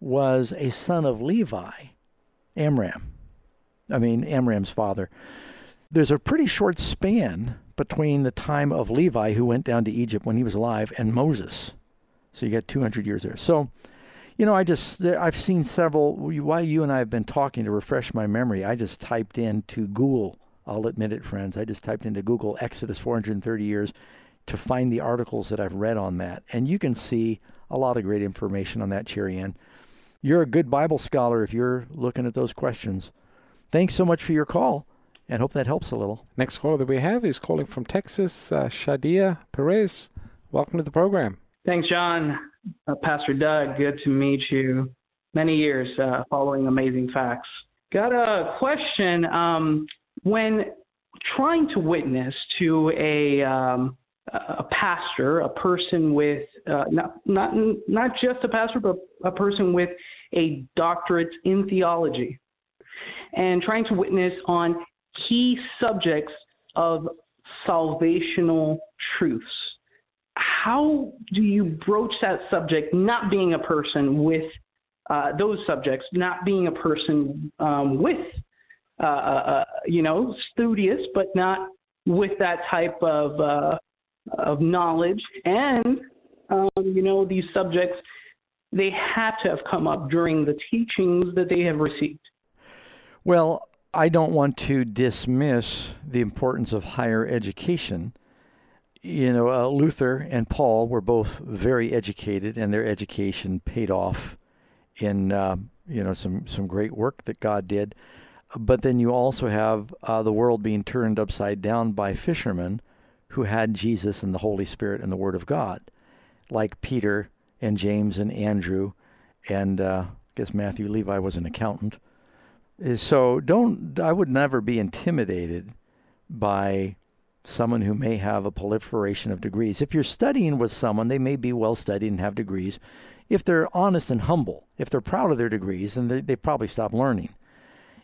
was a son of Levi, Amram. I mean, Amram's father. There's a pretty short span between the time of Levi, who went down to Egypt when he was alive, and Moses. So you got 200 years there. So, you know, I just, I've seen several, while you and I have been talking to refresh my memory, I just typed into Google, I'll admit it, friends, I just typed into Google Exodus 430 years to find the articles that I've read on that. And you can see a lot of great information on that, Cherry Ann. You're a good Bible scholar if you're looking at those questions. Thanks so much for your call and hope that helps a little.
Next caller that we have is calling from Texas, uh, Shadia Perez. Welcome to the program.
Thanks, John. Uh, Pastor Doug, good to meet you. Many years uh, following Amazing Facts. Got a question. Um, when trying to witness to a um, a pastor, a person with uh, not not not just a pastor, but a person with a doctorate in theology, and trying to witness on key subjects of salvational truths. How do you broach that subject, not being a person with uh, those subjects, not being a person um, with, uh, uh, uh you know, studious, but not with that type of uh, of knowledge. And um, you know these subjects they have to have come up during the teachings that they have received.
Well i don't want to dismiss the importance of higher education. You know uh, luther and paul were both very educated and their education paid off in uh, you know some some great work that god did. But then you also have uh, the world being turned upside down by fishermen who had Jesus and the Holy Spirit and the Word of God, like Peter and James and Andrew, and uh, I guess Matthew Levi was an accountant. So don't. I would never be intimidated by someone who may have a proliferation of degrees. If you're studying with someone, they may be well studied and have degrees. If they're honest and humble, if they're proud of their degrees, then they, they probably stop learning.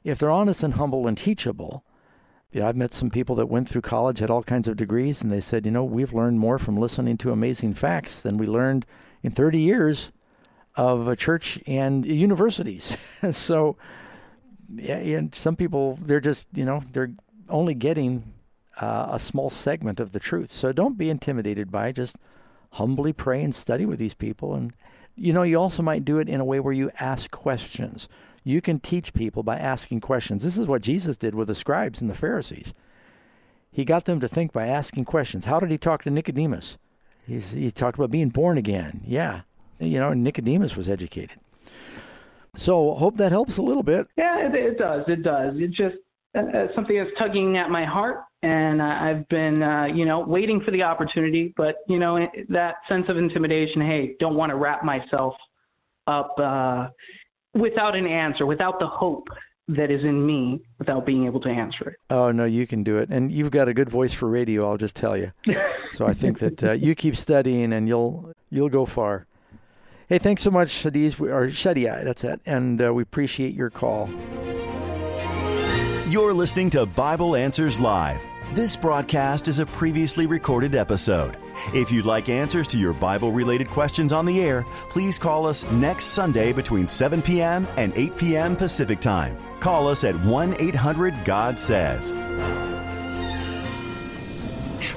If they're honest and humble and teachable, yeah, I've met some people that went through college, had all kinds of degrees, and they said, you know, we've learned more from listening to amazing facts than we learned in 30 years of a church and universities. *laughs* so, yeah, and some people, they're just, you know, they're only getting uh, a small segment of the truth. So don't be intimidated by it. Just humbly pray and study with these people. And, you know, you also might do it in a way where you ask questions. You can teach people by asking questions. This is what Jesus did with the scribes and the Pharisees. He got them to think by asking questions. How did he talk to Nicodemus? He's, he talked about being born again. Yeah. You know, Nicodemus was educated. So hope that helps a little bit.
Yeah, it, it does. It does. It just uh, uh something that's tugging at my heart, and uh, I've been, uh, you know, waiting for the opportunity. But you know, that sense of intimidation. Hey, don't want to wrap myself up uh, without an answer, without the hope that is in me, without being able to answer it.
Oh no, you can do it, and you've got a good voice for radio. I'll just tell you. *laughs* so I think that uh, you keep studying, and you'll you'll go far. Hey, thanks so much, Shadiz, or Shadia, that's it, and uh, we appreciate your call.
You're listening to Bible Answers Live. This broadcast is a previously recorded episode. If you'd like answers to your Bible related questions on the air, please call us next Sunday between 7 p.m. and 8 p.m. Pacific Time. Call us at 1 800 God Says.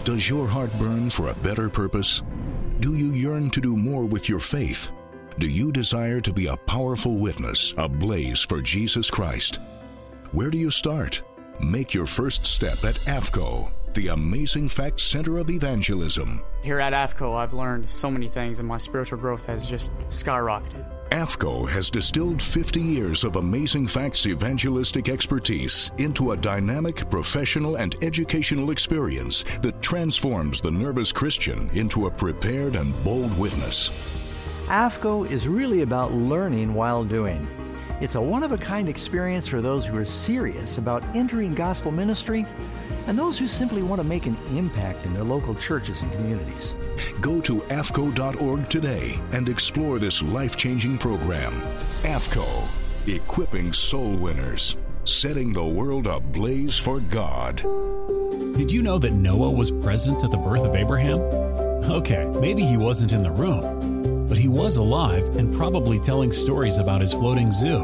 Does your heart burn for a better purpose? Do you yearn to do more with your faith? Do you desire to be a powerful witness, ablaze for Jesus Christ? Where do you start? Make your first step at AFCOE, the Amazing Facts Center of Evangelism.
Here at AFCOE, I've learned so many things, and my spiritual growth has just skyrocketed.
AFCOE has distilled 50 years of Amazing Facts evangelistic expertise into a dynamic, professional, and educational experience that transforms the nervous Christian into a prepared and bold witness.
AFCOE is really about learning while doing. It's a one of a kind experience for those who are serious about entering gospel ministry and those who simply want to make an impact in their local churches and communities.
Go to AFCOE.org today and explore this life changing program. AFCOE, equipping soul winners, setting the world ablaze for God.
Did you know that Noah was present at the birth of Abraham? Okay, maybe he wasn't in the room but he was alive and probably telling stories about his floating zoo.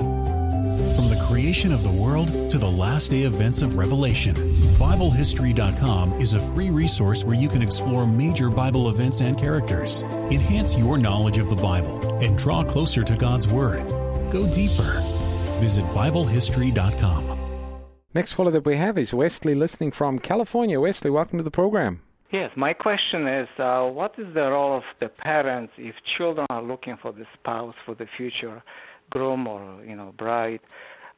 From the creation of the world to the last day events of Revelation, BibleHistory.com is a free resource where you can explore major Bible events and characters, enhance your knowledge of the Bible, and draw closer to God's Word. Go deeper. Visit BibleHistory.com.
Next caller that we have is Wesley, listening from California. Wesley, welcome to the program.
Yes, my question is uh, what is the role of the parents if children are looking for the spouse for the future groom or you know bride?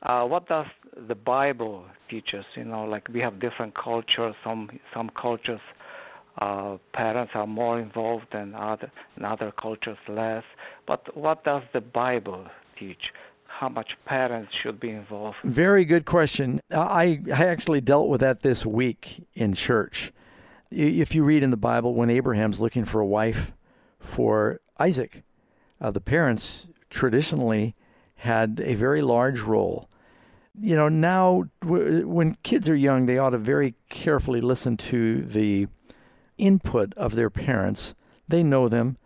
Uh, what does the Bible teach us? You know, like we have different cultures. Some some cultures uh, parents are more involved than other in other cultures less. But what does the Bible teach? How much parents should be involved?
Very good question. I I actually dealt with that this week in church if you read in the Bible, when Abraham's looking for a wife for Isaac, uh, the parents traditionally had a very large role. You know, now w- when kids are young, they ought to very carefully listen to the input of their parents. They know them,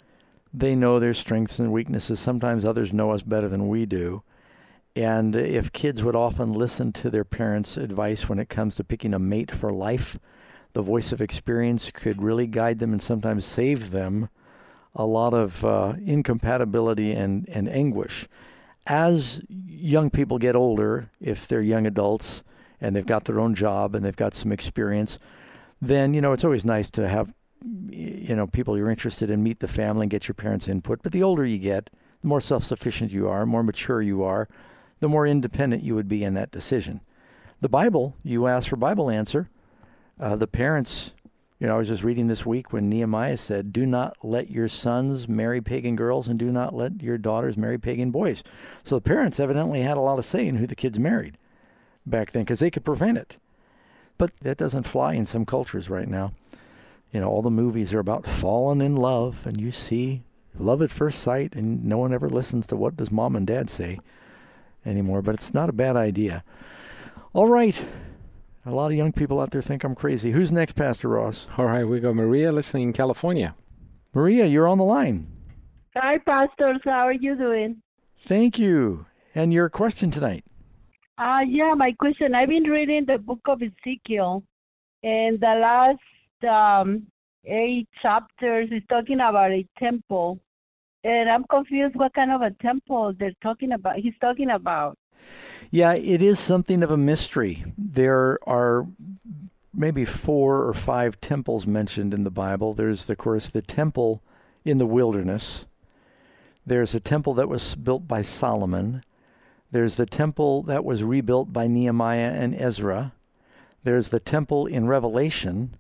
they know their strengths and weaknesses. Sometimes others know us better than we do. And if kids would often listen to their parents' advice when it comes to picking a mate for life, the voice of experience could really guide them and sometimes save them a lot of uh, incompatibility and, and anguish. As young people get older, if they're young adults and they've got their own job and they've got some experience, then you know it's always nice to have you know people you're interested in meet the family and get your parents' input. But the older you get, the more self-sufficient you are, more mature you are, the more independent you would be in that decision. The Bible, you ask for Bible answer, uh, the parents, you know, I was just reading this week when Nehemiah said, Do not let your sons marry pagan girls and do not let your daughters marry pagan boys. So the parents evidently had a lot of say in who the kids married. back then because they could prevent it. But that doesn't fly in some cultures right now. You know, all the movies are about falling in love, and you see love at first sight, and no one ever listens to what does mom and dad say anymore. But it's not a bad idea. All right. A lot of young people out there think I'm crazy. Who's next, Pastor Ross?
All right, we got Maria listening in California.
Maria, you're on the line.
Hi, pastors. How are you doing?
Thank you. And your question tonight?
Uh, yeah, my question. I've been reading the book of Ezekiel, and the last um, eight chapters is talking about a temple. And I'm confused what kind of a temple they're talking about. He's talking about.
Yeah, it is something of a mystery. There are maybe four or five temples mentioned in the Bible. There's, of course, the temple in the wilderness. There's a temple that was built by Solomon. There's the temple that was rebuilt by Nehemiah and Ezra. There's the temple in Revelation.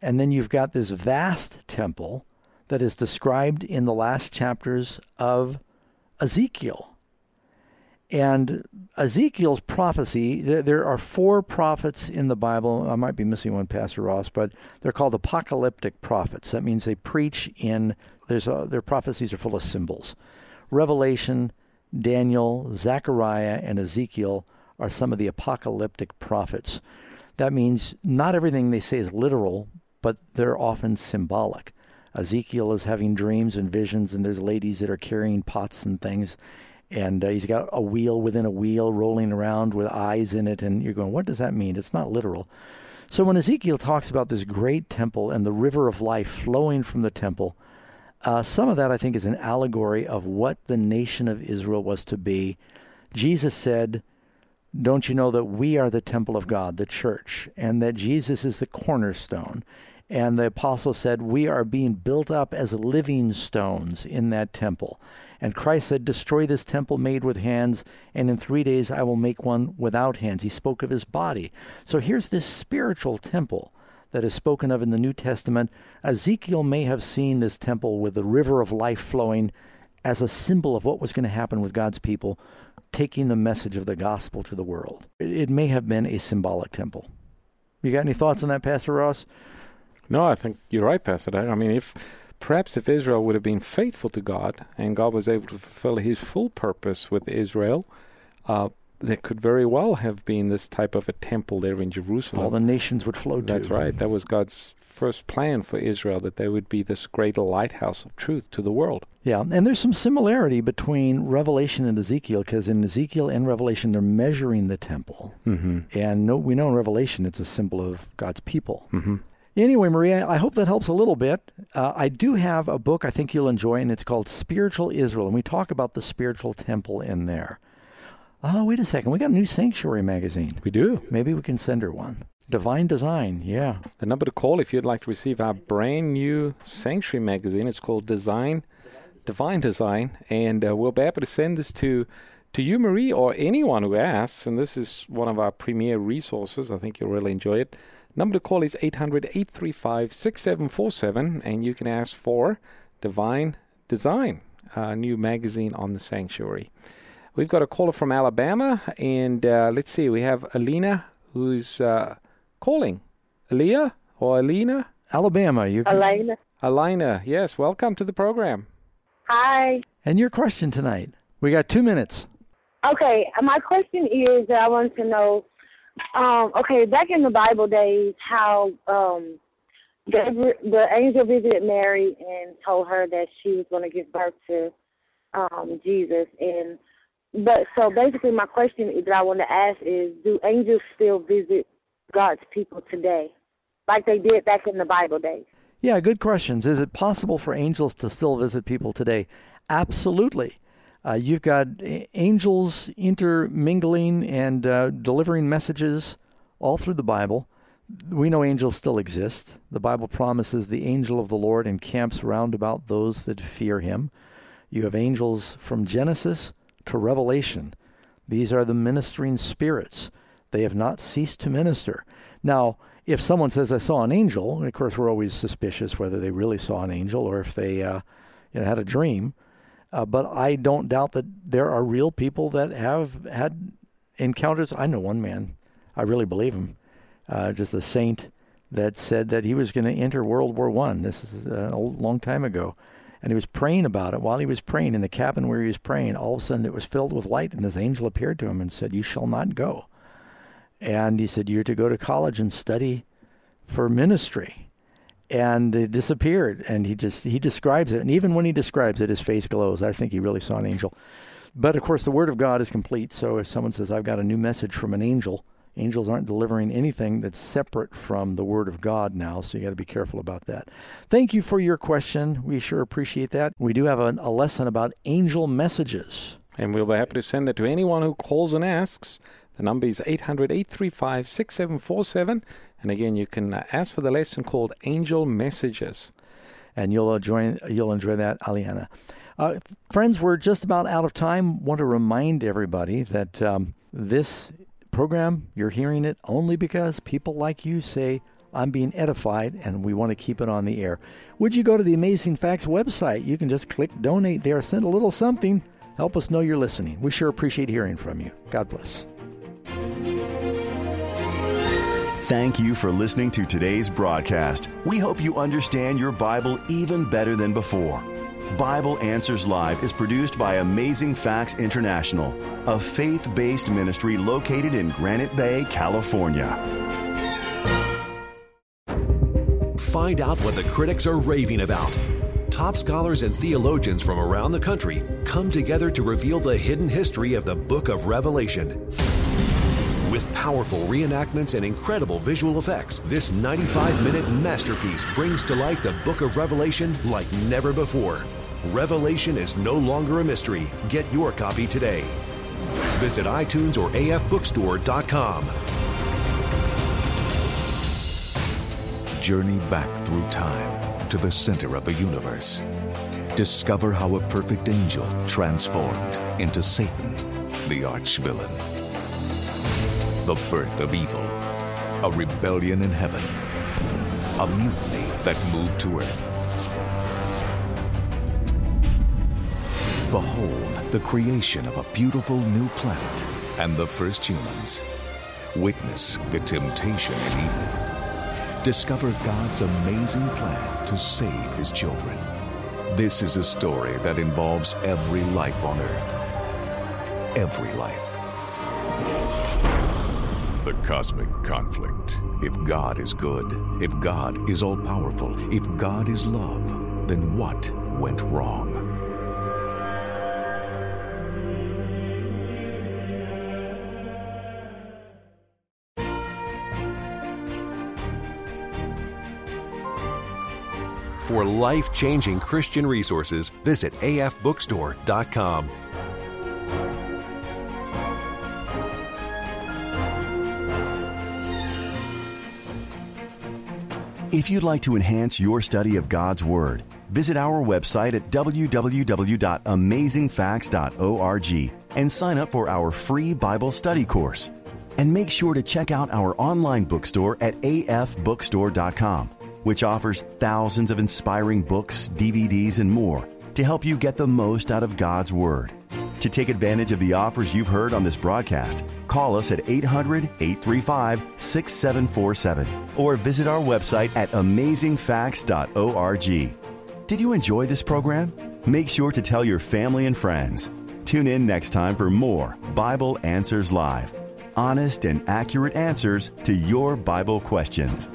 And then you've got this vast temple that is described in the last chapters of Ezekiel. And Ezekiel's prophecy, there are four prophets in the Bible. I might be missing one, Pastor Ross, but they're called apocalyptic prophets. That means they preach in, there's a, their prophecies are full of symbols. Revelation, Daniel, Zechariah, and Ezekiel are some of the apocalyptic prophets. That means not everything they say is literal, but they're often symbolic. Ezekiel is having dreams and visions, and there's ladies that are carrying pots and things, and uh, he's got a wheel within a wheel rolling around with eyes in it, and you're going, what does that mean? It's not literal. So when Ezekiel talks about this great temple and the river of life flowing from the temple, uh, some of that I think is an allegory of what the nation of Israel was to be. Jesus said, Don't you know that we are the temple of God, the church, and that Jesus is the cornerstone? And the apostle said, We are being built up as living stones in that temple. And Christ said, Destroy this temple made with hands, and in three days I will make one without hands. He spoke of his body. So here's this spiritual temple that is spoken of in the New Testament. Ezekiel may have seen this temple with the river of life flowing as a symbol of what was going to happen with God's people, taking the message of the gospel to the world. It may have been a symbolic temple. You got any thoughts on that, Pastor Ross?
No, I think you're right, Pastor. I mean, if perhaps if Israel would have been faithful to God and God was able to fulfill his full purpose with Israel, uh, there could very well have been this type of a temple there in Jerusalem.
All the nations would flow to.
That's right. That was God's first plan for Israel, that they would be this great lighthouse of truth to the world.
Yeah, and there's some similarity between Revelation and Ezekiel, because in Ezekiel and Revelation, they're measuring the temple.
Mm-hmm.
And no, we know in Revelation it's a symbol of God's people.
Mm-hmm.
Anyway, Maria, I hope that helps a little bit. Uh, I do have a book I think you'll enjoy, and it's called Spiritual Israel, and we talk about the spiritual temple in there. Oh, wait a second. We got a new Sanctuary magazine.
We do.
Maybe we can send her one. Divine Design, yeah.
The number to call if you'd like to receive our brand new Sanctuary magazine. It's called Design, Divine Design, and uh, we'll be able to send this to to you, Marie, or anyone who asks. And this is one of our premier resources. I think you'll really enjoy it. Number to call is 800 835 6747, and you can ask for Divine Design, a new magazine on the sanctuary. We've got a caller from Alabama, and uh, let's see, we have Alina who's uh, calling. Aliyah or Alina?
Alabama. You can...
Elena.
Alina, yes, welcome to the program.
Hi.
And your question tonight. We got two minutes.
Okay, my question is I want to know um, okay, back in the Bible days, how um, the angel visited Mary and told her that she was going to give birth to um, Jesus. And but so basically, my question that I want to ask is: Do angels still visit God's people today, like they did back in the Bible days?
Yeah, good questions. Is it possible for angels to still visit people today? Absolutely. Uh, you've got angels intermingling and uh, delivering messages all through the Bible. We know angels still exist. The Bible promises the angel of the Lord encamps round about those that fear him. You have angels from Genesis to Revelation. These are the ministering spirits. They have not ceased to minister. Now, if someone says, I saw an angel, of course, we're always suspicious whether they really saw an angel or if they uh, you know, had a dream. Uh, but I don't doubt that there are real people that have had encounters. I know one man I really believe him. Uh, just a saint that said that he was going to enter World War One. This is a long time ago, and he was praying about it. While he was praying in the cabin where he was praying, all of a sudden it was filled with light, and this angel appeared to him and said, "You shall not go." And he said, "You're to go to college and study for ministry." And it disappeared, and he just he describes it, and even when he describes it, his face glows. I think he really saw an angel. But of course, the Word of God is complete. So if someone says, "I've got a new message from an angel," Angels aren't delivering anything that's separate from the Word of God now, so you got to be careful about that. Thank you for your question. We sure appreciate that. We do have a, a lesson about angel messages.
And we'll be happy to send that to anyone who calls and asks. The number is 800 835 6747. And again, you can uh, ask for the lesson called Angel Messages.
And you'll enjoy, you'll enjoy that, Aliana. Uh, friends, we're just about out of time. Want to remind everybody that um, this program, you're hearing it only because people like you say, I'm being edified and we want to keep it on the air. Would you go to the Amazing Facts website? You can just click donate there, send a little something, help us know you're listening. We sure appreciate hearing from you. God bless.
Thank you for listening to today's broadcast. We hope you understand your Bible even better than before. Bible Answers Live is produced by Amazing Facts International, a faith based ministry located in Granite Bay, California.
Find out what the critics are raving about. Top scholars and theologians from around the country come together to reveal the hidden history of the book of Revelation. With powerful reenactments and incredible visual effects, this 95 minute masterpiece brings to life the book of Revelation like never before. Revelation is no longer a mystery. Get your copy today. Visit iTunes or afbookstore.com.
Journey back through time to the center of the universe. Discover how a perfect angel transformed into Satan, the arch villain. The birth of evil, a rebellion in heaven, a mutiny that moved to earth. Behold the creation of a beautiful new planet and the first humans. Witness the temptation in Eden. Discover God's amazing plan to save his children. This is a story that involves every life on earth. Every life. Cosmic conflict. If God is good, if God is all powerful, if God is love, then what went wrong?
For life changing Christian resources, visit afbookstore.com.
If you'd like to enhance your study of God's Word, visit our website at www.amazingfacts.org and sign up for our free Bible study course. And make sure to check out our online bookstore at afbookstore.com, which offers thousands of inspiring books, DVDs, and more to help you get the most out of God's Word. To take advantage of the offers you've heard on this broadcast, call us at 800 835 6747 or visit our website at amazingfacts.org. Did you enjoy this program? Make sure to tell your family and friends. Tune in next time for more Bible Answers Live honest and accurate answers to your Bible questions.